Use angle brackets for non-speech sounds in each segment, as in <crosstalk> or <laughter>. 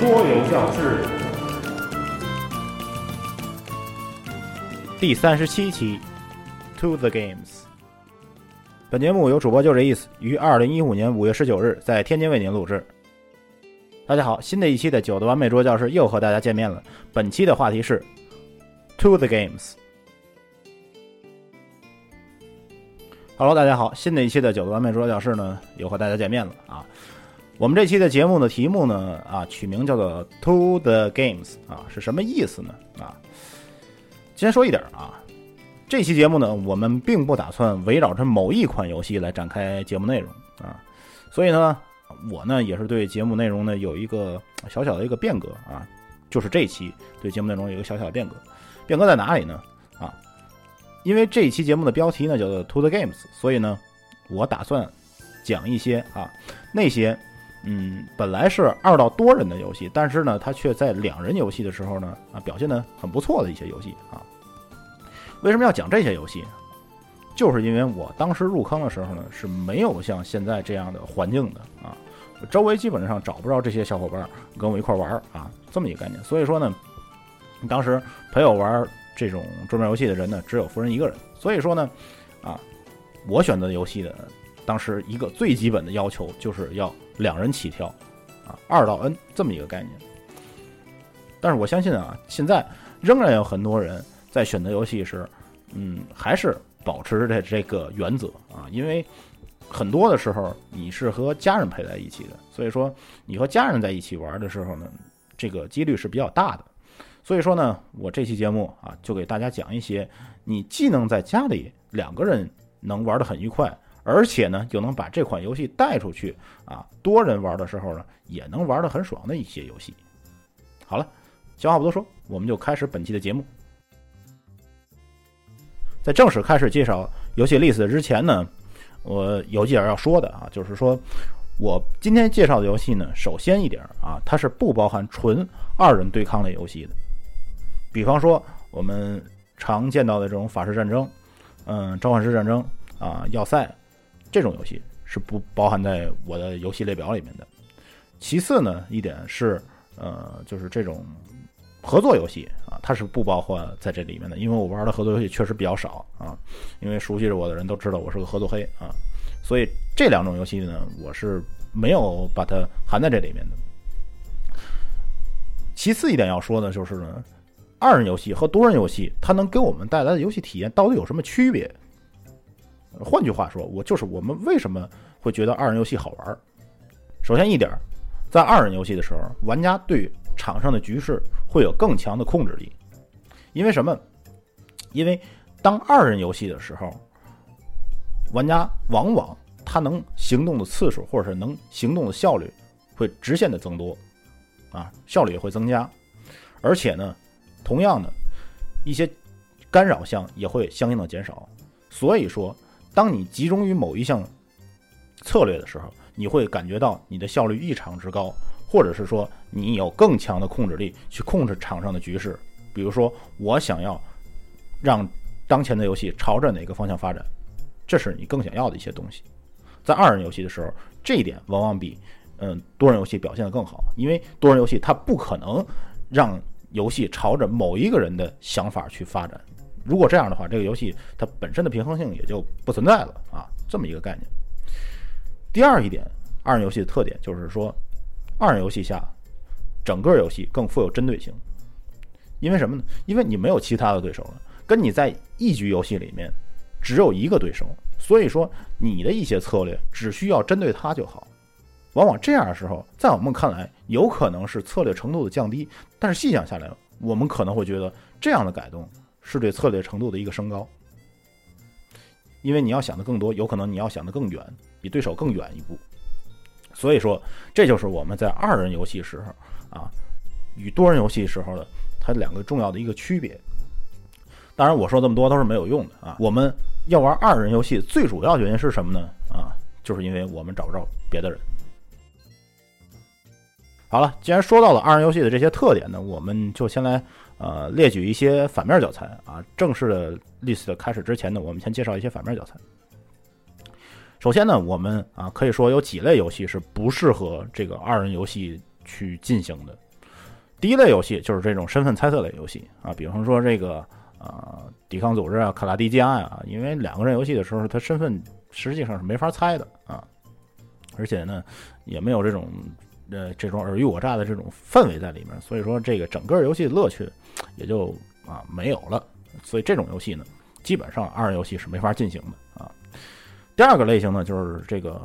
桌游教室第三十七期，To the Games。本节目由主播就这意思于二零一五年五月十九日在天津为您录制。大家好，新的一期的九的完美桌教室又和大家见面了。本期的话题是 To the Games。Hello，大家好，新的一期的九的完美桌教室呢又和大家见面了啊。我们这期的节目的题目呢，啊，取名叫做 To the Games，啊，是什么意思呢？啊，先说一点啊，这期节目呢，我们并不打算围绕着某一款游戏来展开节目内容啊，所以呢，我呢也是对节目内容呢有一个小小的一个变革啊，就是这期对节目内容有一个小小的变革，变革在哪里呢？啊，因为这一期节目的标题呢叫做 To the Games，所以呢，我打算讲一些啊那些。嗯，本来是二到多人的游戏，但是呢，它却在两人游戏的时候呢，啊，表现的很不错的一些游戏啊。为什么要讲这些游戏？就是因为我当时入坑的时候呢，是没有像现在这样的环境的啊，周围基本上找不着这些小伙伴跟我一块玩啊，这么一个概念。所以说呢，当时陪我玩这种桌面游戏的人呢，只有夫人一个人。所以说呢，啊，我选择游戏的。当时一个最基本的要求就是要两人起跳，啊，二到 N 这么一个概念。但是我相信啊，现在仍然有很多人在选择游戏时，嗯，还是保持着这个原则啊，因为很多的时候你是和家人陪在一起的，所以说你和家人在一起玩的时候呢，这个几率是比较大的。所以说呢，我这期节目啊，就给大家讲一些你既能在家里两个人能玩得很愉快。而且呢，就能把这款游戏带出去啊！多人玩的时候呢，也能玩得很爽的一些游戏。好了，闲话不多说，我们就开始本期的节目。在正式开始介绍游戏 list 之前呢，我有几点要说的啊，就是说我今天介绍的游戏呢，首先一点啊，它是不包含纯二人对抗类游戏的。比方说我们常见到的这种法式战争，嗯，召唤师战争啊，要塞。这种游戏是不包含在我的游戏列表里面的。其次呢，一点是，呃，就是这种合作游戏啊，它是不包括在这里面的，因为我玩的合作游戏确实比较少啊。因为熟悉着我的人都知道我是个合作黑啊，所以这两种游戏呢，我是没有把它含在这里面的。其次一点要说的就是呢，二人游戏和多人游戏，它能给我们带来的游戏体验到底有什么区别？换句话说，我就是我们为什么会觉得二人游戏好玩？首先一点，在二人游戏的时候，玩家对场上的局势会有更强的控制力。因为什么？因为当二人游戏的时候，玩家往往他能行动的次数或者是能行动的效率会直线的增多，啊，效率也会增加。而且呢，同样的一些干扰项也会相应的减少。所以说。当你集中于某一项策略的时候，你会感觉到你的效率异常之高，或者是说你有更强的控制力去控制场上的局势。比如说，我想要让当前的游戏朝着哪个方向发展，这是你更想要的一些东西。在二人游戏的时候，这一点往往比嗯多人游戏表现的更好，因为多人游戏它不可能让游戏朝着某一个人的想法去发展。如果这样的话，这个游戏它本身的平衡性也就不存在了啊，这么一个概念。第二一点，二人游戏的特点就是说，二人游戏下，整个游戏更富有针对性。因为什么呢？因为你没有其他的对手了，跟你在一局游戏里面只有一个对手，所以说你的一些策略只需要针对他就好。往往这样的时候，在我们看来，有可能是策略程度的降低，但是细想下来，我们可能会觉得这样的改动。是对策略程度的一个升高，因为你要想的更多，有可能你要想的更远，比对手更远一步。所以说，这就是我们在二人游戏时候啊，与多人游戏时候的它两个重要的一个区别。当然，我说这么多都是没有用的啊。我们要玩二人游戏，最主要原因是什么呢？啊，就是因为我们找不着别的人。好了，既然说到了二人游戏的这些特点呢，我们就先来。呃，列举一些反面教材啊。正式的 list 开始之前呢，我们先介绍一些反面教材。首先呢，我们啊可以说有几类游戏是不适合这个二人游戏去进行的。第一类游戏就是这种身份猜测类游戏啊，比方说这个啊抵抗组织啊、卡拉迪加呀，因为两个人游戏的时候，他身份实际上是没法猜的啊，而且呢也没有这种呃这种尔虞我诈的这种氛围在里面，所以说这个整个游戏的乐趣也就啊没有了。所以这种游戏呢，基本上二人游戏是没法进行的啊。第二个类型呢，就是这个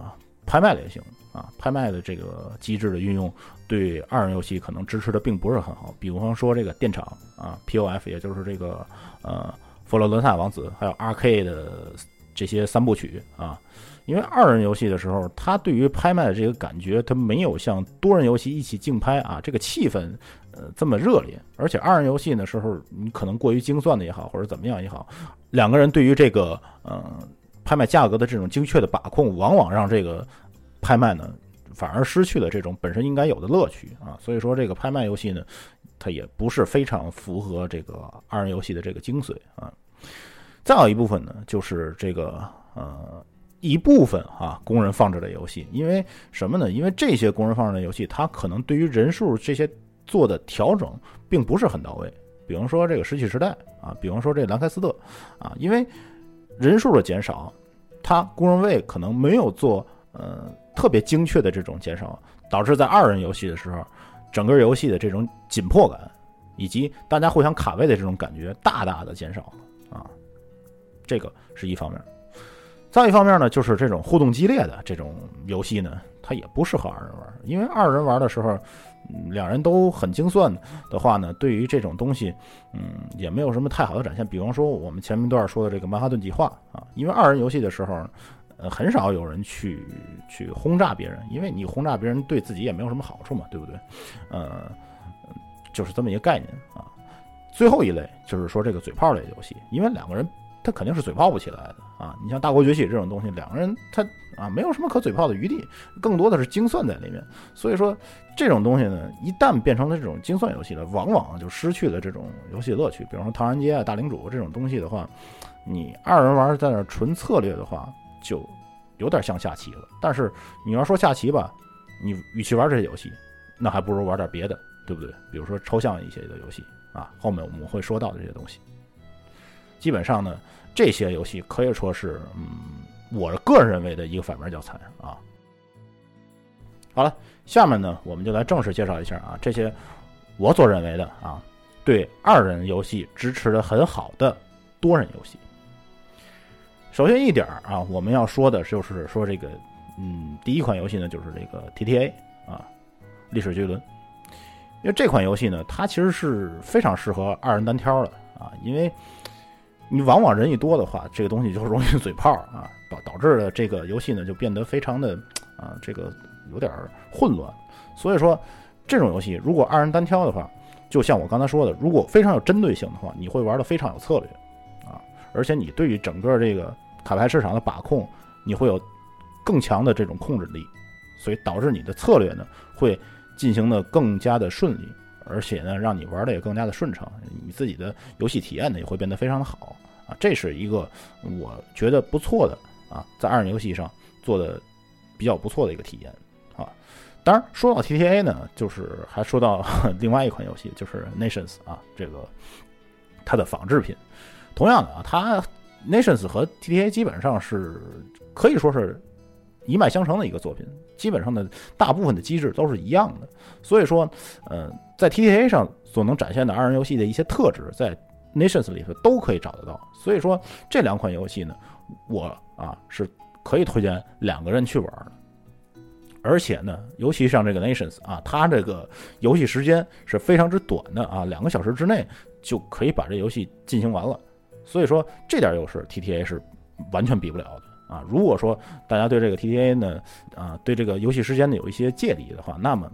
拍卖类型啊，拍卖的这个机制的运用，对二人游戏可能支持的并不是很好。比方说这个电厂啊，POF，也就是这个呃佛罗伦萨王子，还有 RK 的这些三部曲啊，因为二人游戏的时候，它对于拍卖的这个感觉，它没有像多人游戏一起竞拍啊，这个气氛。呃，这么热烈，而且二人游戏的时候，你可能过于精算的也好，或者怎么样也好，两个人对于这个呃拍卖价格的这种精确的把控，往往让这个拍卖呢反而失去了这种本身应该有的乐趣啊。所以说，这个拍卖游戏呢，它也不是非常符合这个二人游戏的这个精髓啊。再有一部分呢，就是这个呃一部分啊工人放置的游戏，因为什么呢？因为这些工人放置的游戏，它可能对于人数这些。做的调整并不是很到位，比方说这个石器时代啊，比方说这兰开斯特啊，因为人数的减少，它工人位可能没有做呃特别精确的这种减少，导致在二人游戏的时候，整个游戏的这种紧迫感以及大家互相卡位的这种感觉大大的减少了啊，这个是一方面。再一方面呢，就是这种互动激烈的这种游戏呢，它也不适合二人玩，因为二人玩的时候。嗯两人都很精算的话呢，对于这种东西，嗯，也没有什么太好的展现。比方说我们前面段说的这个曼哈顿计划啊，因为二人游戏的时候，呃，很少有人去去轰炸别人，因为你轰炸别人对自己也没有什么好处嘛，对不对？呃，就是这么一个概念啊。最后一类就是说这个嘴炮类游戏，因为两个人。他肯定是嘴炮不起来的啊！你像大国崛起这种东西，两个人他啊没有什么可嘴炮的余地，更多的是精算在里面。所以说这种东西呢，一旦变成了这种精算游戏了，往往就失去了这种游戏乐趣。比方说唐人街啊、大领主这种东西的话，你二人玩在那纯策略的话，就有点像下棋了。但是你要说下棋吧，你与其玩这些游戏，那还不如玩点别的，对不对？比如说抽象一些的游戏啊，后面我们会说到的这些东西。基本上呢，这些游戏可以说是，嗯，我个人认为的一个反面教材啊。好了，下面呢，我们就来正式介绍一下啊，这些我所认为的啊，对二人游戏支持的很好的多人游戏。首先一点啊，我们要说的就是说这个，嗯，第一款游戏呢，就是这个 TTA 啊，历史巨轮，因为这款游戏呢，它其实是非常适合二人单挑的啊，因为。你往往人一多的话，这个东西就容易嘴炮啊，导导致了这个游戏呢就变得非常的啊，这个有点混乱。所以说，这种游戏如果二人单挑的话，就像我刚才说的，如果非常有针对性的话，你会玩的非常有策略啊，而且你对于整个这个卡牌市场的把控，你会有更强的这种控制力，所以导致你的策略呢会进行的更加的顺利。而且呢，让你玩的也更加的顺畅，你自己的游戏体验呢也会变得非常的好啊，这是一个我觉得不错的啊，在二人游戏上做的比较不错的一个体验啊。当然，说到 TTA 呢，就是还说到 <laughs> 另外一款游戏，就是 Nations 啊，这个它的仿制品。同样的啊，它 Nations 和 TTA 基本上是可以说是一脉相承的一个作品，基本上的大部分的机制都是一样的，所以说，嗯。在 TTA 上所能展现的二人游戏的一些特质，在 Nations 里头都可以找得到。所以说这两款游戏呢，我啊是可以推荐两个人去玩的。而且呢，尤其像这个 Nations 啊，它这个游戏时间是非常之短的啊，两个小时之内就可以把这游戏进行完了。所以说这点优势 TTA 是完全比不了的啊。如果说大家对这个 TTA 呢啊对这个游戏时间呢有一些芥蒂的话，那么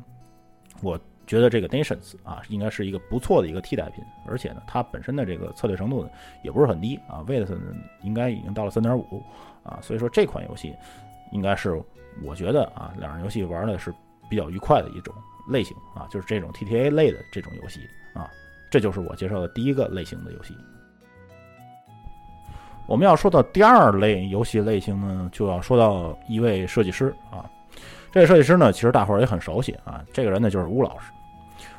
我。觉得这个 Nations 啊，应该是一个不错的一个替代品，而且呢，它本身的这个策略程度呢，也不是很低啊，Weight 应该已经到了三点五啊，所以说这款游戏应该是我觉得啊，两人游戏玩的是比较愉快的一种类型啊，就是这种 TTA 类的这种游戏啊，这就是我介绍的第一个类型的游戏。我们要说到第二类游戏类型呢，就要说到一位设计师啊。这个设计师呢，其实大伙儿也很熟悉啊，这个人呢就是乌老师。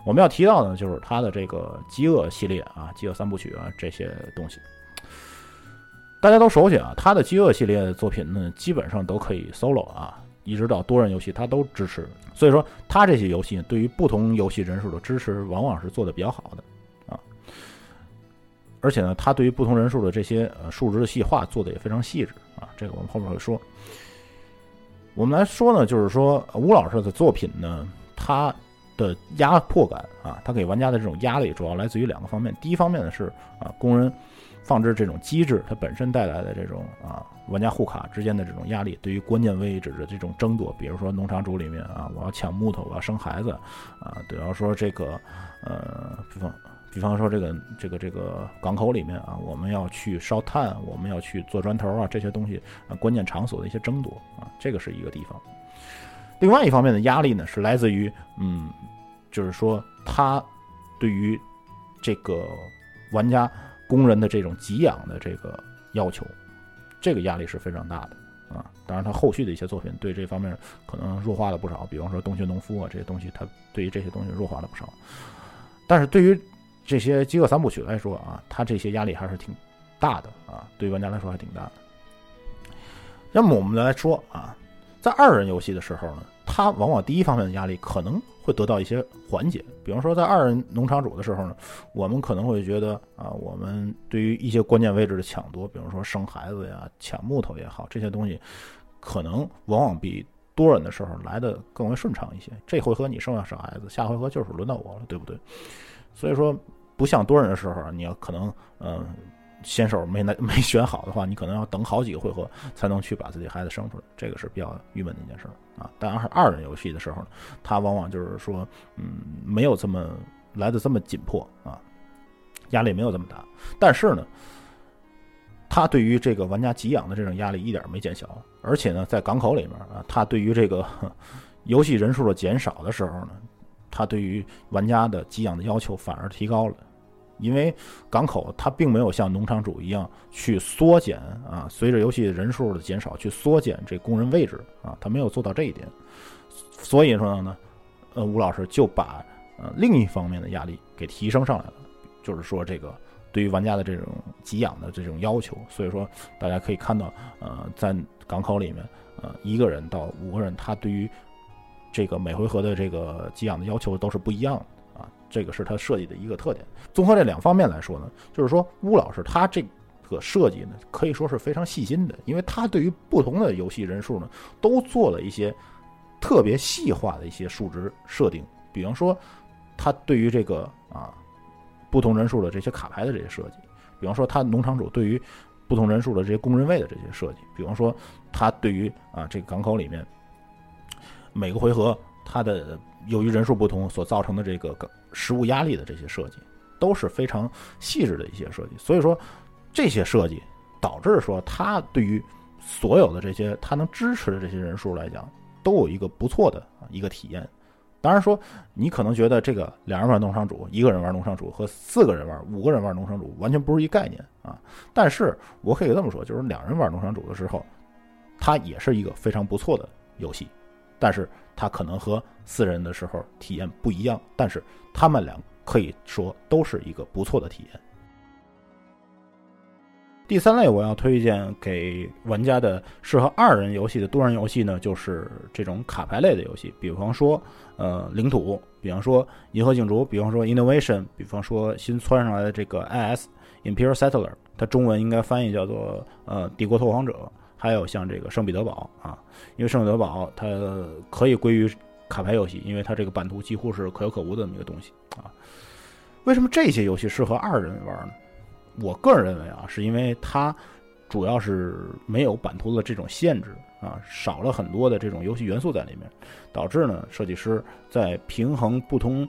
我们要提到的，就是他的这个《饥饿》系列啊，《饥饿三部曲》啊这些东西，大家都熟悉啊。他的《饥饿》系列的作品呢，基本上都可以 solo 啊，一直到多人游戏他都支持。所以说，他这些游戏对于不同游戏人数的支持，往往是做的比较好的。而且呢，他对于不同人数的这些呃数值的细化做的也非常细致啊。这个我们后面会说。我们来说呢，就是说吴老师的作品呢，他。的压迫感啊，它给玩家的这种压力主要来自于两个方面。第一方面呢是啊，工人放置这种机制，它本身带来的这种啊，玩家互卡之间的这种压力，对于关键位置的这种争夺，比如说农场主里面啊，我要抢木头，我要生孩子啊，比方说这个呃，比方说这个这个这个港口里面啊，我们要去烧炭，我们要去做砖头啊，这些东西啊，关键场所的一些争夺啊，这个是一个地方。另外一方面的压力呢，是来自于，嗯，就是说他对于这个玩家工人的这种给养的这个要求，这个压力是非常大的啊。当然，他后续的一些作品对这方面可能弱化了不少，比方说《洞穴农夫》啊这些东西，他对于这些东西弱化了不少。但是对于这些饥饿三部曲来说啊，它这些压力还是挺大的啊，对玩家来说还挺大的。那么我们来说啊，在二人游戏的时候呢。它往往第一方面的压力可能会得到一些缓解，比方说在二人农场主的时候呢，我们可能会觉得啊，我们对于一些关键位置的抢夺，比如说生孩子呀、抢木头也好，这些东西可能往往比多人的时候来的更为顺畅一些。这回合你生了小孩子，下回合就是轮到我了，对不对？所以说，不像多人的时候，你要可能嗯。先手没没没选好的话，你可能要等好几个回合才能去把自己孩子生出来，这个是比较郁闷的一件事啊。当然，是二人游戏的时候呢，它往往就是说，嗯，没有这么来的这么紧迫啊，压力没有这么大。但是呢，它对于这个玩家给养的这种压力一点没减小，而且呢，在港口里面啊，它对于这个游戏人数的减少的时候呢，它对于玩家的给养的要求反而提高了。因为港口它并没有像农场主一样去缩减啊，随着游戏人数的减少去缩减这工人位置啊，他没有做到这一点，所以说呢，呃，吴老师就把呃另一方面的压力给提升上来了，就是说这个对于玩家的这种给养的这种要求，所以说大家可以看到，呃，在港口里面，呃，一个人到五个人，他对于这个每回合的这个给养的要求都是不一样的啊。这个是他设计的一个特点。综合这两方面来说呢，就是说乌老师他这个设计呢，可以说是非常细心的，因为他对于不同的游戏人数呢，都做了一些特别细化的一些数值设定。比方说，他对于这个啊不同人数的这些卡牌的这些设计，比方说他农场主对于不同人数的这些工人位的这些设计，比方说他对于啊这个港口里面每个回合他的由于人数不同所造成的这个食物压力的这些设计都是非常细致的一些设计，所以说这些设计导致说它对于所有的这些它能支持的这些人数来讲，都有一个不错的一个体验。当然说你可能觉得这个两人玩农场主，一个人玩农场主和四个人玩、五个人玩农场主完全不是一概念啊。但是我可以这么说，就是两人玩农场主的时候，它也是一个非常不错的游戏，但是。它可能和四人的时候体验不一样，但是他们俩可以说都是一个不错的体验。第三类我要推荐给玩家的适合二人游戏的多人游戏呢，就是这种卡牌类的游戏，比方说呃领土，比方说银河竞逐，比方说 Innovation，比方说新窜上来的这个 IS Imperial Settler，它中文应该翻译叫做呃帝国拓荒者。还有像这个圣彼得堡啊，因为圣彼得堡它可以归于卡牌游戏，因为它这个版图几乎是可有可无的这么一个东西啊。为什么这些游戏适合二人玩呢？我个人认为啊，是因为它主要是没有版图的这种限制啊，少了很多的这种游戏元素在里面，导致呢设计师在平衡不同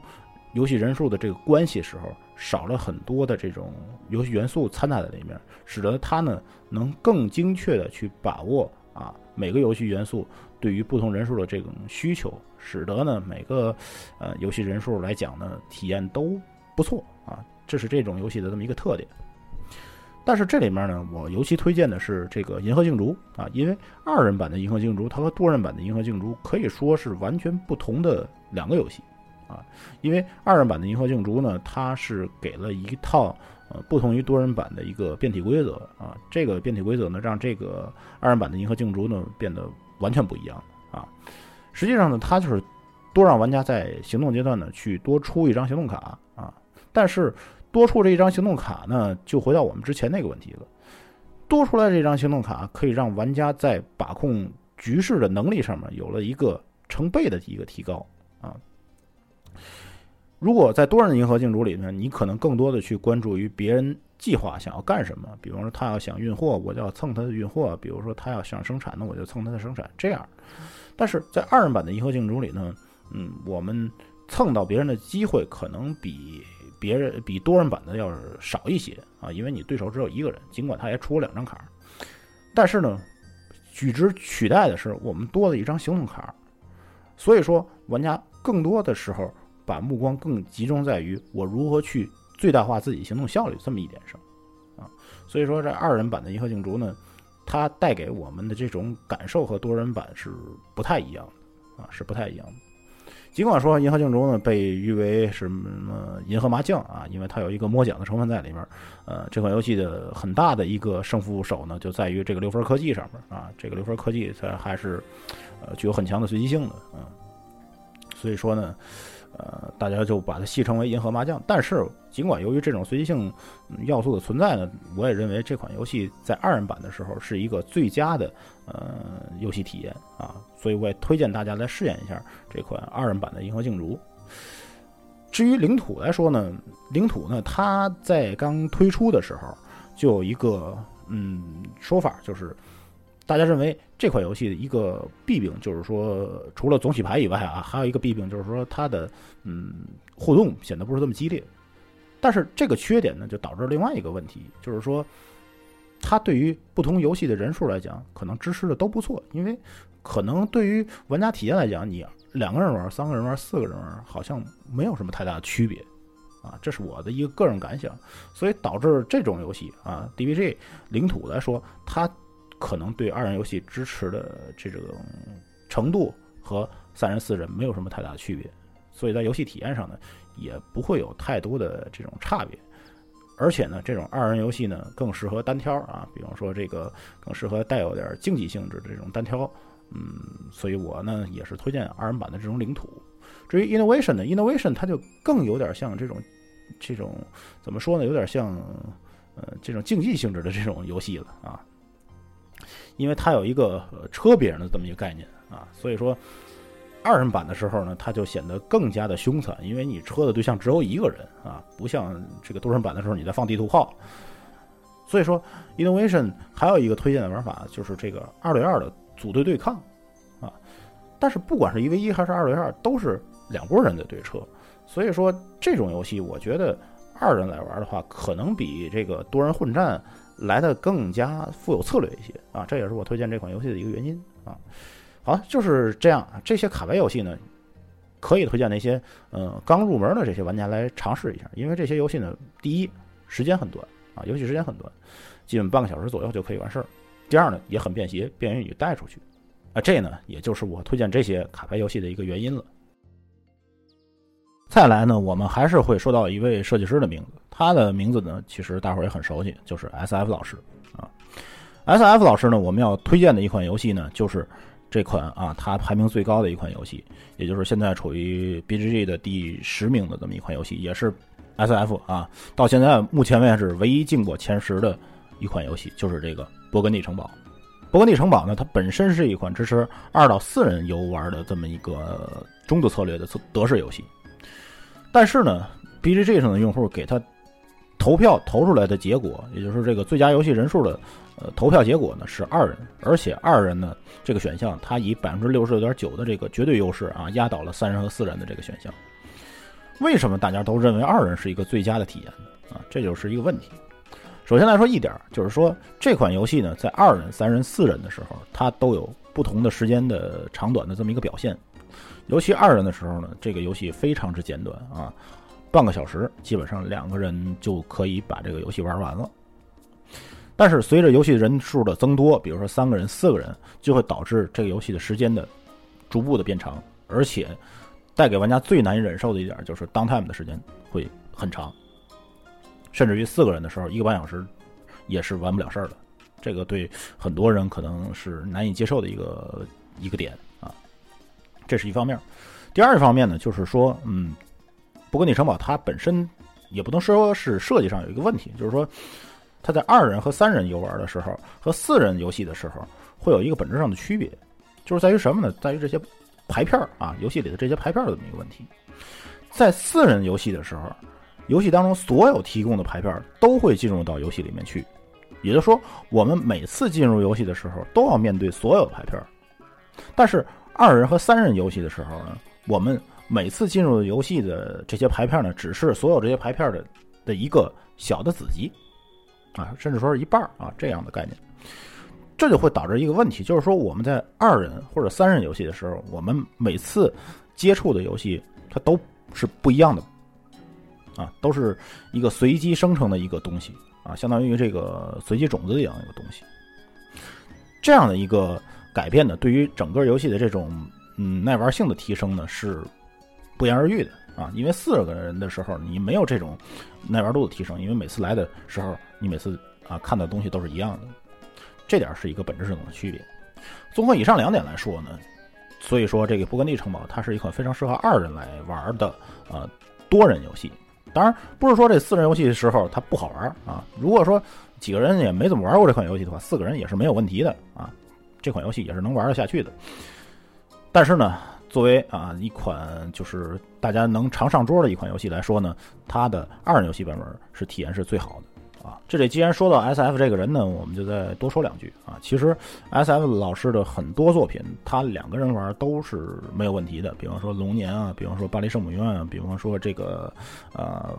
游戏人数的这个关系时候。少了很多的这种游戏元素掺杂在里面，使得它呢能更精确的去把握啊每个游戏元素对于不同人数的这种需求，使得呢每个呃游戏人数来讲呢体验都不错啊，这是这种游戏的这么一个特点。但是这里面呢，我尤其推荐的是这个《银河竞逐》啊，因为二人版的《银河竞逐》它和多人版的《银河竞逐》可以说是完全不同的两个游戏啊。因为二人版的《银河竞逐》呢，它是给了一套呃不同于多人版的一个变体规则啊，这个变体规则呢，让这个二人版的《银河竞逐》呢变得完全不一样啊。实际上呢，它就是多让玩家在行动阶段呢去多出一张行动卡啊，但是。多出这一张行动卡呢，就回到我们之前那个问题了。多出来这张行动卡可以让玩家在把控局势的能力上面有了一个成倍的一个提高。如果在多人的银河竞逐里呢，你可能更多的去关注于别人计划想要干什么，比方说他要想运货，我就要蹭他的运货；，比如说他要想生产那，我就蹭他的生产。这样，但是在二人版的银河竞逐里呢，嗯，我们蹭到别人的机会可能比。别人比多人版的要少一些啊，因为你对手只有一个人，尽管他也出了两张卡，但是呢，举之取代的是我们多了一张行动卡，所以说玩家更多的时候把目光更集中在于我如何去最大化自己行动效率这么一点上啊，所以说这二人版的银河竞逐呢，它带给我们的这种感受和多人版是不太一样的啊，是不太一样的。尽管说《银河竞逐》呢被誉为什么什么“银河麻将”啊，因为它有一个摸奖的成分在里面。呃，这款游戏的很大的一个胜负手呢，就在于这个六分科技上面啊。这个六分科技它还是呃具有很强的随机性的啊。所以说呢。呃，大家就把它戏称为银河麻将。但是，尽管由于这种随机性要素的存在呢，我也认为这款游戏在二人版的时候是一个最佳的呃游戏体验啊。所以，我也推荐大家来试验一下这款二人版的银河竞逐。至于领土来说呢，领土呢，它在刚推出的时候就有一个嗯说法，就是。大家认为这款游戏的一个弊病就是说，除了总洗牌以外啊，还有一个弊病就是说它的嗯互动显得不是这么激烈。但是这个缺点呢，就导致另外一个问题，就是说它对于不同游戏的人数来讲，可能支持的都不错。因为可能对于玩家体验来讲，你两个人玩、三个人玩、四个人玩，好像没有什么太大的区别啊。这是我的一个个人感想。所以导致这种游戏啊，DBG 领土来说，它。可能对二人游戏支持的这种程度和三人四人没有什么太大的区别，所以在游戏体验上呢，也不会有太多的这种差别。而且呢，这种二人游戏呢更适合单挑啊，比方说这个更适合带有点竞技性质的这种单挑。嗯，所以我呢也是推荐二人版的这种领土。至于 Innovation 呢，Innovation 它就更有点像这种这种怎么说呢，有点像呃这种竞技性质的这种游戏了啊。因为它有一个车别人的这么一个概念啊，所以说二人版的时候呢，它就显得更加的凶残，因为你车的对象只有一个人啊，不像这个多人版的时候你在放地图炮。所以说，Innovation 还有一个推荐的玩法就是这个二对二的组队对抗啊，但是不管是一 v 一还是二对二，都是两拨人的对车，所以说这种游戏我觉得二人来玩的话，可能比这个多人混战。来的更加富有策略一些啊，这也是我推荐这款游戏的一个原因啊。好，就是这样，这些卡牌游戏呢，可以推荐那些嗯刚入门的这些玩家来尝试一下，因为这些游戏呢，第一时间很短啊，游戏时间很短，基本半个小时左右就可以完事儿。第二呢，也很便携，便于你带出去啊。这呢，也就是我推荐这些卡牌游戏的一个原因了。再来呢，我们还是会说到一位设计师的名字，他的名字呢，其实大伙儿也很熟悉，就是 S F 老师啊。S F 老师呢，我们要推荐的一款游戏呢，就是这款啊，它排名最高的一款游戏，也就是现在处于 B G G 的第十名的这么一款游戏，也是 S F 啊，到现在目前为止唯一进过前十的一款游戏，就是这个《勃艮第城堡》。《勃艮第城堡》呢，它本身是一款支持二到四人游玩的这么一个中度策略的德式游戏。但是呢，B G G 上的用户给他投票投出来的结果，也就是这个最佳游戏人数的呃投票结果呢是二人，而且二人呢这个选项它以百分之六十六点九的这个绝对优势啊压倒了三人和四人的这个选项。为什么大家都认为二人是一个最佳的体验？啊，这就是一个问题。首先来说一点，就是说这款游戏呢在二人、三人、四人的时候，它都有不同的时间的长短的这么一个表现。尤其二人的时候呢，这个游戏非常之简短啊，半个小时基本上两个人就可以把这个游戏玩完了。但是随着游戏人数的增多，比如说三个人、四个人，就会导致这个游戏的时间的逐步的变长，而且带给玩家最难以忍受的一点就是 downtime 的时间会很长，甚至于四个人的时候，一个半小时也是完不了事儿的。这个对很多人可能是难以接受的一个一个点，这是一方面。第二方面呢，就是说，嗯，布格尼城堡它本身也不能说是设计上有一个问题，就是说。它在二人和三人游玩的时候，和四人游戏的时候，会有一个本质上的区别，就是在于什么呢？在于这些牌片啊，游戏里的这些牌片的这么一个问题。在四人游戏的时候，游戏当中所有提供的牌片都会进入到游戏里面去，也就是说，我们每次进入游戏的时候都要面对所有的牌片。但是二人和三人游戏的时候呢，我们每次进入游戏的这些牌片呢，只是所有这些牌片的的一个小的子集。啊，甚至说是一半啊，这样的概念，这就会导致一个问题，就是说我们在二人或者三人游戏的时候，我们每次接触的游戏它都是不一样的，啊，都是一个随机生成的一个东西啊，相当于这个随机种子一样一个东西。这样的一个改变呢，对于整个游戏的这种嗯耐玩性的提升呢，是不言而喻的。啊，因为四个人的时候，你没有这种耐玩度的提升，因为每次来的时候，你每次啊看的东西都是一样的，这点是一个本质上的区别。综合以上两点来说呢，所以说这个勃艮第城堡它是一款非常适合二人来玩的呃多人游戏。当然不是说这四人游戏的时候它不好玩啊，如果说几个人也没怎么玩过这款游戏的话，四个人也是没有问题的啊，这款游戏也是能玩得下去的。但是呢。作为啊一款就是大家能常上桌的一款游戏来说呢，它的二人游戏版本是体验是最好的啊。这里既然说到 S F 这个人呢，我们就再多说两句啊。其实 S F 老师的很多作品，他两个人玩都是没有问题的。比方说《龙年》啊，比方说《巴黎圣母院》啊，比方说这个呃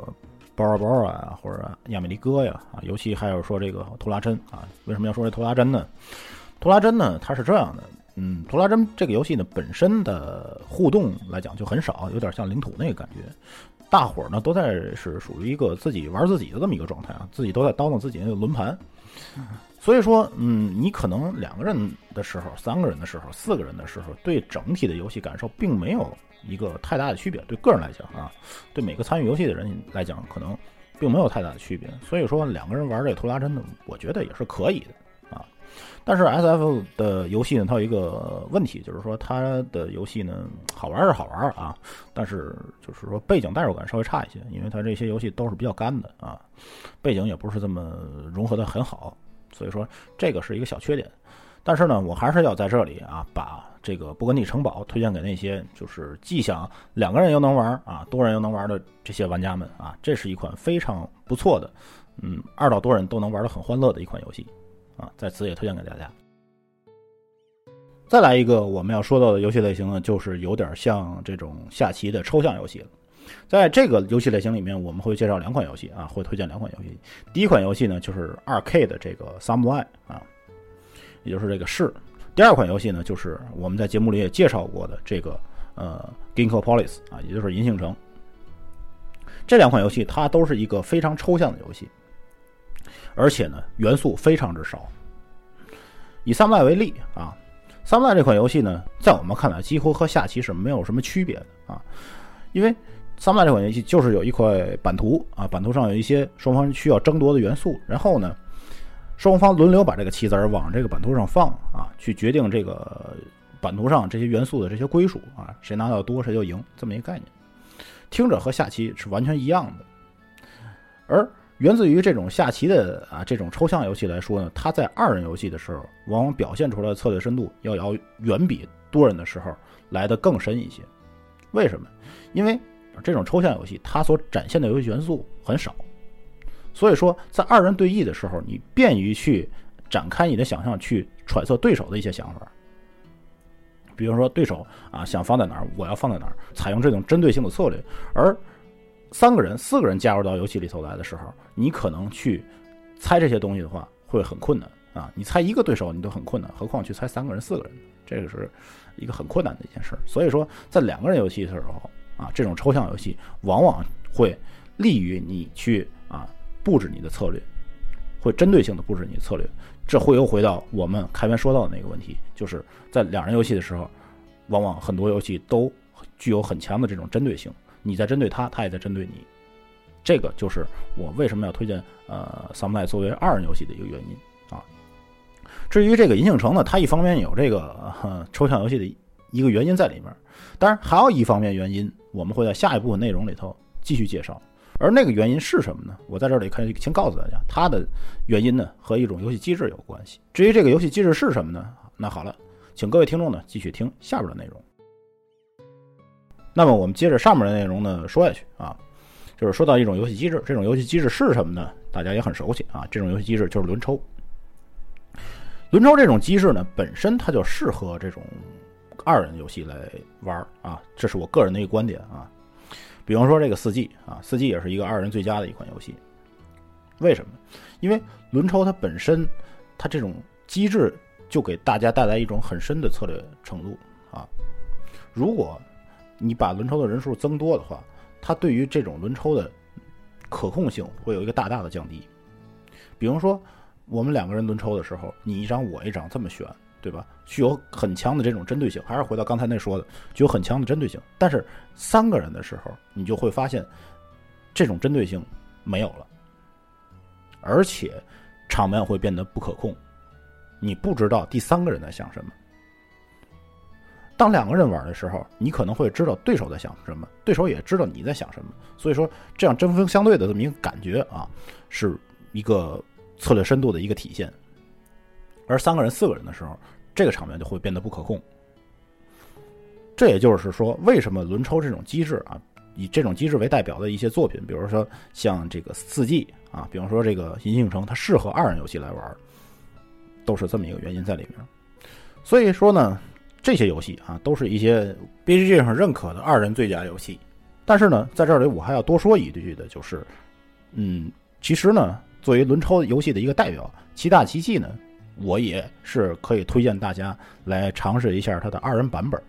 包啊包啊，或者《亚美利哥》呀啊，尤其还有说这个《图拉真》啊。为什么要说这《图拉真》呢？《图拉真》呢，它是这样的。嗯，图拉真这个游戏呢，本身的互动来讲就很少，有点像领土那个感觉。大伙儿呢都在是属于一个自己玩自己的这么一个状态啊，自己都在叨叨自己那个轮盘。所以说，嗯，你可能两个人的时候、三个人的时候、四个人的时候，对整体的游戏感受并没有一个太大的区别。对个人来讲啊，对每个参与游戏的人来讲，可能并没有太大的区别。所以说，两个人玩这个图拉真呢，我觉得也是可以的。但是 S F 的游戏呢，它有一个问题，就是说它的游戏呢好玩是好玩啊，但是就是说背景代入感稍微差一些，因为它这些游戏都是比较干的啊，背景也不是这么融合的很好，所以说这个是一个小缺点。但是呢，我还是要在这里啊，把这个勃艮第城堡推荐给那些就是既想两个人又能玩啊，多人又能玩的这些玩家们啊，这是一款非常不错的，嗯，二到多人都能玩的很欢乐的一款游戏。啊，在此也推荐给大家。再来一个我们要说到的游戏类型呢，就是有点像这种下棋的抽象游戏了。在这个游戏类型里面，我们会介绍两款游戏啊，会推荐两款游戏。第一款游戏呢，就是二 K 的这个 Samurai 啊，也就是这个士。第二款游戏呢，就是我们在节目里也介绍过的这个呃 Ginkgo Police 啊，也就是银杏城。这两款游戏它都是一个非常抽象的游戏。而且呢，元素非常之少。以三麦为例啊，三麦这款游戏呢，在我们看来几乎和下棋是没有什么区别的啊，因为三麦这款游戏就是有一块版图啊，版图上有一些双方需要争夺的元素，然后呢，双方轮流把这个棋子儿往这个版图上放啊，去决定这个版图上这些元素的这些归属啊，谁拿到多谁就赢，这么一个概念。听着和下棋是完全一样的，而。源自于这种下棋的啊这种抽象游戏来说呢，它在二人游戏的时候，往往表现出来的策略深度要要远比多人的时候来的更深一些。为什么？因为这种抽象游戏它所展现的游戏元素很少，所以说在二人对弈的时候，你便于去展开你的想象，去揣测对手的一些想法。比如说对手啊想放在哪儿，我要放在哪儿，采用这种针对性的策略，而。三个人、四个人加入到游戏里头来的时候，你可能去猜这些东西的话，会很困难啊！你猜一个对手你都很困难，何况去猜三个人、四个人，这个是一个很困难的一件事。所以说，在两个人游戏的时候啊，这种抽象游戏往往会利于你去啊布置你的策略，会针对性的布置你的策略。这会又回到我们开篇说到的那个问题，就是在两人游戏的时候，往往很多游戏都具有很强的这种针对性，你在针对他，他也在针对你。这个就是我为什么要推荐呃《桑普奈》作为二人游戏的一个原因啊。至于这个银杏城呢，它一方面有这个抽象游戏的一个原因在里面，当然还有一方面原因，我们会在下一部分内容里头继续介绍。而那个原因是什么呢？我在这里可以先告诉大家，它的原因呢和一种游戏机制有关系。至于这个游戏机制是什么呢？那好了，请各位听众呢继续听下边的内容。那么我们接着上面的内容呢说下去啊。就是说到一种游戏机制，这种游戏机制是什么呢？大家也很熟悉啊。这种游戏机制就是轮抽。轮抽这种机制呢，本身它就适合这种二人游戏来玩啊。这是我个人的一个观点啊。比方说这个四季啊，四季也是一个二人最佳的一款游戏。为什么？因为轮抽它本身，它这种机制就给大家带来一种很深的策略程度啊。如果你把轮抽的人数增多的话，它对于这种轮抽的可控性会有一个大大的降低。比如说，我们两个人轮抽的时候，你一张我一张这么选，对吧？具有很强的这种针对性。还是回到刚才那说的，具有很强的针对性。但是三个人的时候，你就会发现这种针对性没有了，而且场面会变得不可控。你不知道第三个人在想什么。当两个人玩的时候，你可能会知道对手在想什么，对手也知道你在想什么。所以说，这样针锋相对的这么一个感觉啊，是一个策略深度的一个体现。而三个人、四个人的时候，这个场面就会变得不可控。这也就是说，为什么轮抽这种机制啊，以这种机制为代表的一些作品，比如说像这个四季啊，比方说这个银杏城，它适合二人游戏来玩，都是这么一个原因在里面。所以说呢。这些游戏啊，都是一些 BGG 上认可的二人最佳游戏。但是呢，在这里我还要多说一句的，就是，嗯，其实呢，作为轮抽游戏的一个代表，《七大奇迹》呢，我也是可以推荐大家来尝试一下它的二人版本。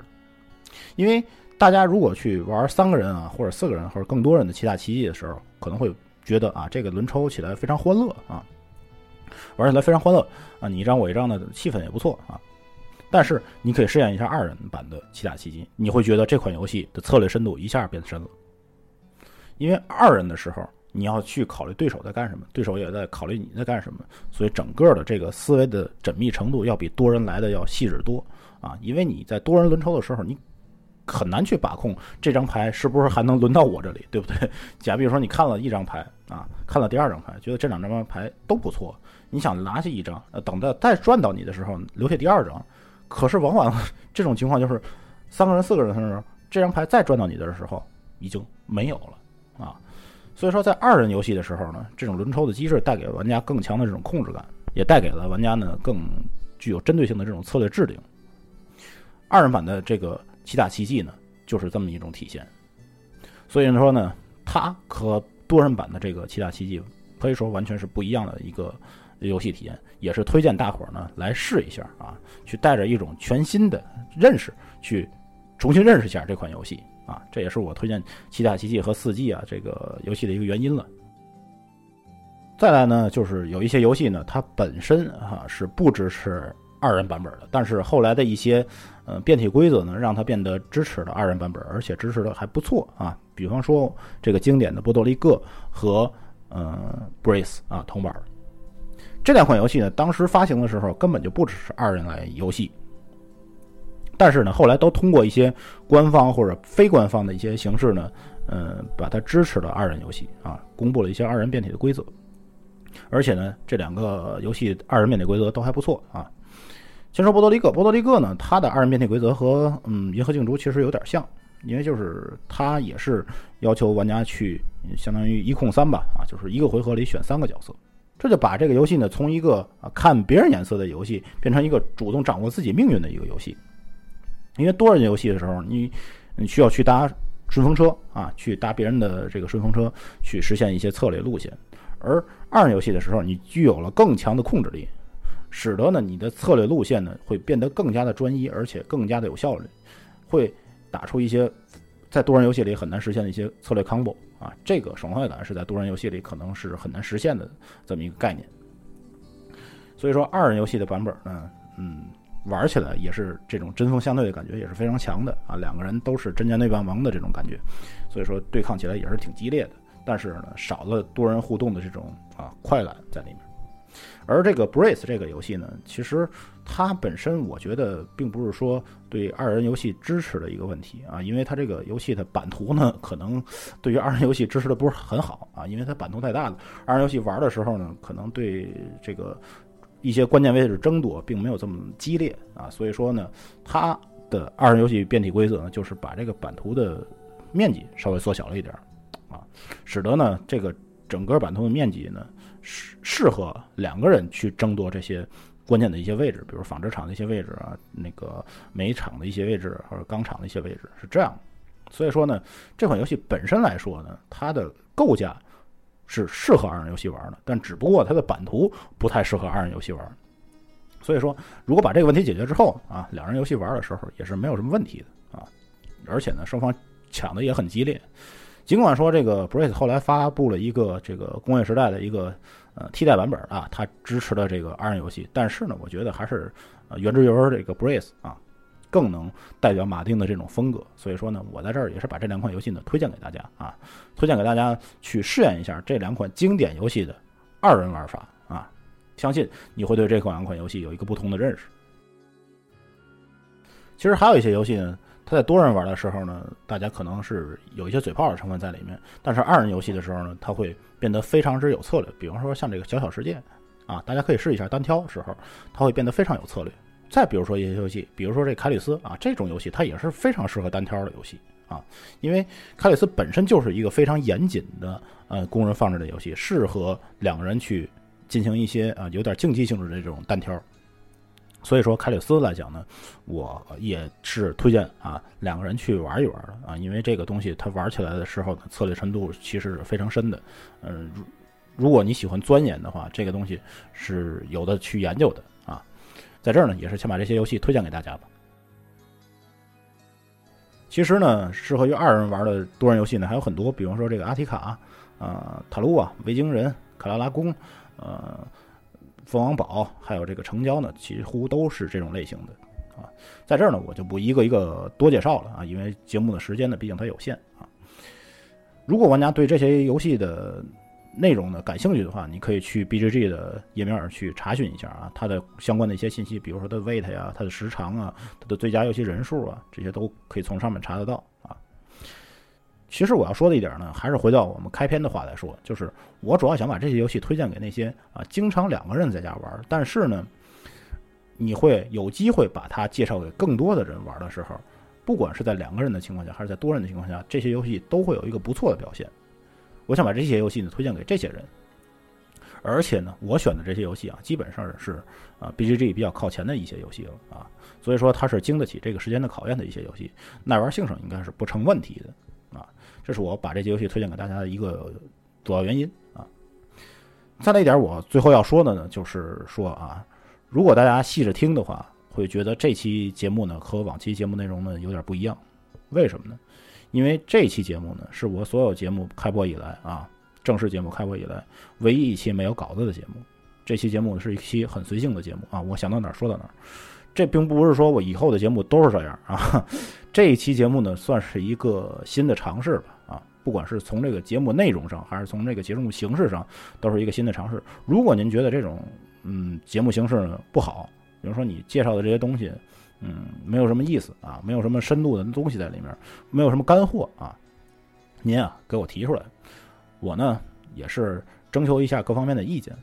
因为大家如果去玩三个人啊，或者四个人或者更多人的《七大奇迹》的时候，可能会觉得啊，这个轮抽起来非常欢乐啊，玩起来非常欢乐啊，你一张我一张的气氛也不错啊。但是你可以试验一下二人版的《七大奇迹》，你会觉得这款游戏的策略深度一下变深了。因为二人的时候，你要去考虑对手在干什么，对手也在考虑你在干什么，所以整个的这个思维的缜密程度要比多人来的要细致多啊。因为你在多人轮抽的时候，你很难去把控这张牌是不是还能轮到我这里，对不对？假比如说你看了一张牌啊，看了第二张牌，觉得这两张牌都不错，你想拿下一张，呃，等到再转到你的时候，留下第二张。可是，往往 <laughs> 这种情况就是，三个人、四个人的时候，这张牌再转到你的时候，已经没有了啊。所以说，在二人游戏的时候呢，这种轮抽的机制带给玩家更强的这种控制感，也带给了玩家呢更具有针对性的这种策略制定。二人版的这个七大奇迹呢，就是这么一种体现。所以说呢，它和多人版的这个七大奇迹可以说完全是不一样的一个。游戏体验也是推荐大伙儿呢来试一下啊，去带着一种全新的认识去重新认识一下这款游戏啊，这也是我推荐《七大奇迹》和《四季》啊这个游戏的一个原因了。再来呢，就是有一些游戏呢，它本身哈是不支持二人版本的，但是后来的一些呃变体规则呢，让它变得支持了二人版本，而且支持的还不错啊。比方说这个经典的波多黎各和嗯 Brace 啊同版。这两款游戏呢，当时发行的时候根本就不支持二人来游戏，但是呢，后来都通过一些官方或者非官方的一些形式呢，嗯，把它支持了二人游戏啊，公布了一些二人变体的规则，而且呢，这两个游戏二人变体规则都还不错啊。先说波多黎各，波多黎各呢，它的二人变体规则和嗯银河竞逐其实有点像，因为就是它也是要求玩家去相当于一控三吧，啊，就是一个回合里选三个角色。这就把这个游戏呢，从一个啊看别人眼色的游戏，变成一个主动掌握自己命运的一个游戏。因为多人游戏的时候，你你需要去搭顺风车啊，去搭别人的这个顺风车，去实现一些策略路线；而二人游戏的时候，你具有了更强的控制力，使得呢你的策略路线呢会变得更加的专一，而且更加的有效率，会打出一些在多人游戏里很难实现的一些策略 combo。啊，这个爽快感是在多人游戏里可能是很难实现的这么一个概念。所以说二人游戏的版本呢，嗯，玩起来也是这种针锋相对的感觉，也是非常强的啊。两个人都是针尖对半王的这种感觉，所以说对抗起来也是挺激烈的。但是呢，少了多人互动的这种啊快感在里面。而这个 Brace 这个游戏呢，其实它本身我觉得并不是说对二人游戏支持的一个问题啊，因为它这个游戏的版图呢，可能对于二人游戏支持的不是很好啊，因为它版图太大了，二人游戏玩的时候呢，可能对这个一些关键位置争夺并没有这么激烈啊，所以说呢，它的二人游戏变体规则呢，就是把这个版图的面积稍微缩小了一点啊，使得呢这个整个版图的面积呢。适适合两个人去争夺这些关键的一些位置，比如纺织厂的一些位置啊，那个煤厂的一些位置或者钢厂的一些位置，是这样。所以说呢，这款游戏本身来说呢，它的构架是适合二人游戏玩的，但只不过它的版图不太适合二人游戏玩。所以说，如果把这个问题解决之后啊，两人游戏玩的时候也是没有什么问题的啊，而且呢，双方抢的也很激烈。尽管说这个 Brace 后来发布了一个这个工业时代的一个呃替代版本啊，它支持了这个二人游戏，但是呢，我觉得还是呃原汁原味这个 Brace 啊更能代表马丁的这种风格。所以说呢，我在这儿也是把这两款游戏呢推荐给大家啊，推荐给大家去试验一下这两款经典游戏的二人玩法啊，相信你会对这两款游戏有一个不同的认识。其实还有一些游戏呢。它在多人玩的时候呢，大家可能是有一些嘴炮的成分在里面，但是二人游戏的时候呢，它会变得非常之有策略。比方说像这个小小世界，啊，大家可以试一下单挑时候，它会变得非常有策略。再比如说一些游戏，比如说这凯里斯啊，这种游戏它也是非常适合单挑的游戏啊，因为凯里斯本身就是一个非常严谨的呃工人放置的游戏，适合两个人去进行一些啊有点竞技性质的这种单挑。所以说，凯里斯来讲呢，我也是推荐啊两个人去玩一玩的啊，因为这个东西它玩起来的时候呢，策略深度其实是非常深的。嗯，如如果你喜欢钻研的话，这个东西是有的去研究的啊。在这儿呢，也是先把这些游戏推荐给大家吧。其实呢，适合于二人玩的多人游戏呢还有很多，比方说这个阿提卡啊、塔卢啊、维京人、卡拉拉宫，呃。凤凰堡还有这个成交呢，几乎都是这种类型的啊。在这儿呢，我就不一个一个多介绍了啊，因为节目的时间呢，毕竟它有限啊。如果玩家对这些游戏的内容呢感兴趣的话，你可以去 BGG 的页面去查询一下啊，它的相关的一些信息，比如说它的 weight 呀、它的时长啊、它的最佳游戏人数啊，这些都可以从上面查得到。其实我要说的一点呢，还是回到我们开篇的话来说，就是我主要想把这些游戏推荐给那些啊经常两个人在家玩，但是呢，你会有机会把它介绍给更多的人玩的时候，不管是在两个人的情况下，还是在多人的情况下，这些游戏都会有一个不错的表现。我想把这些游戏呢推荐给这些人，而且呢，我选的这些游戏啊，基本上是啊 BGG 比较靠前的一些游戏了啊，所以说它是经得起这个时间的考验的一些游戏，耐玩性上应该是不成问题的。这是我把这些游戏推荐给大家的一个主要原因啊。再来一点，我最后要说的呢，就是说啊，如果大家细着听的话，会觉得这期节目呢和往期节目内容呢有点不一样。为什么呢？因为这期节目呢是我所有节目开播以来啊，正式节目开播以来唯一一期没有稿子的节目。这期节目是一期很随性的节目啊，我想到哪儿说到哪儿。这并不是说我以后的节目都是这样啊。这一期节目呢，算是一个新的尝试吧。啊，不管是从这个节目内容上，还是从这个节目形式上，都是一个新的尝试。如果您觉得这种嗯节目形式不好，比如说你介绍的这些东西，嗯，没有什么意思啊，没有什么深度的东西在里面，没有什么干货啊，您啊给我提出来，我呢也是征求一下各方面的意见。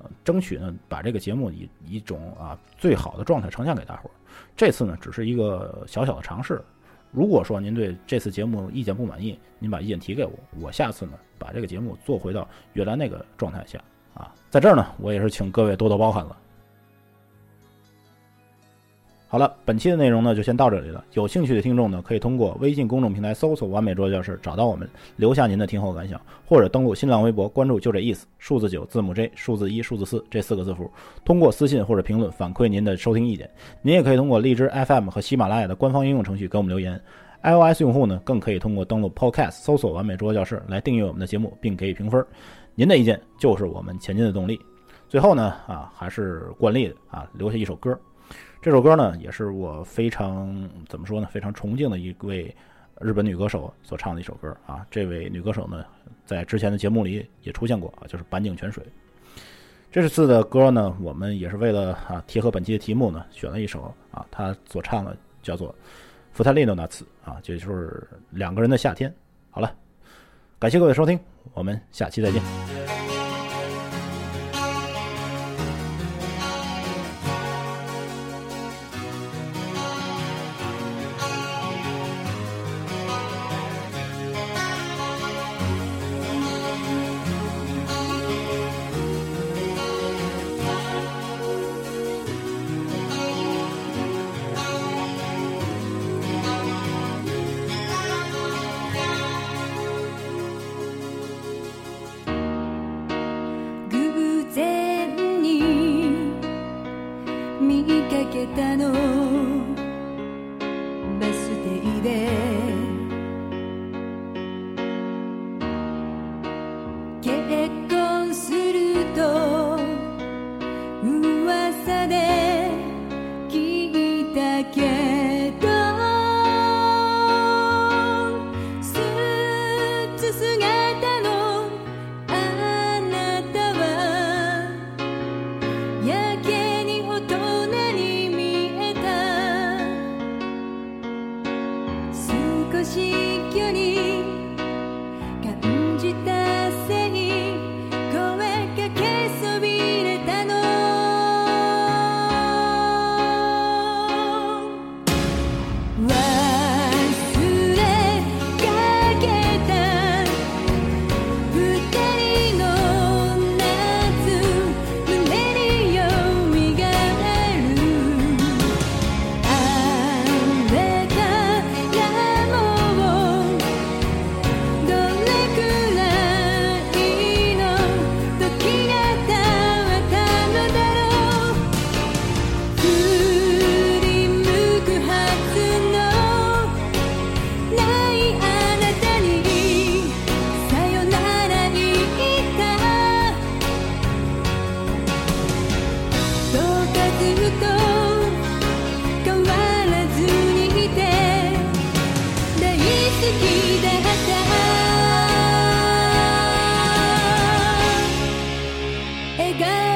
呃，争取呢，把这个节目以一种啊最好的状态呈现给大伙儿。这次呢，只是一个小小的尝试。如果说您对这次节目意见不满意，您把意见提给我，我下次呢把这个节目做回到原来那个状态下。啊，在这儿呢，我也是请各位多多包涵了。好了，本期的内容呢就先到这里了。有兴趣的听众呢，可以通过微信公众平台搜索“完美桌教室”找到我们，留下您的听后感想，或者登录新浪微博关注“就这意思”数字九字母 J 数字一数字四这四个字符，通过私信或者评论反馈您的收听意见。您也可以通过荔枝 FM 和喜马拉雅的官方应用程序给我们留言。iOS 用户呢，更可以通过登录 Podcast 搜索“完美桌教室”来订阅我们的节目，并给予评分。您的意见就是我们前进的动力。最后呢，啊，还是惯例的啊，留下一首歌。这首歌呢，也是我非常怎么说呢，非常崇敬的一位日本女歌手所唱的一首歌啊。这位女歌手呢，在之前的节目里也出现过啊，就是板井泉水。这次的歌呢，我们也是为了啊贴合本期的题目呢，选了一首啊，她所唱的叫做《福泰利诺那次》啊，这就是两个人的夏天。好了，感谢各位收听，我们下期再见。again.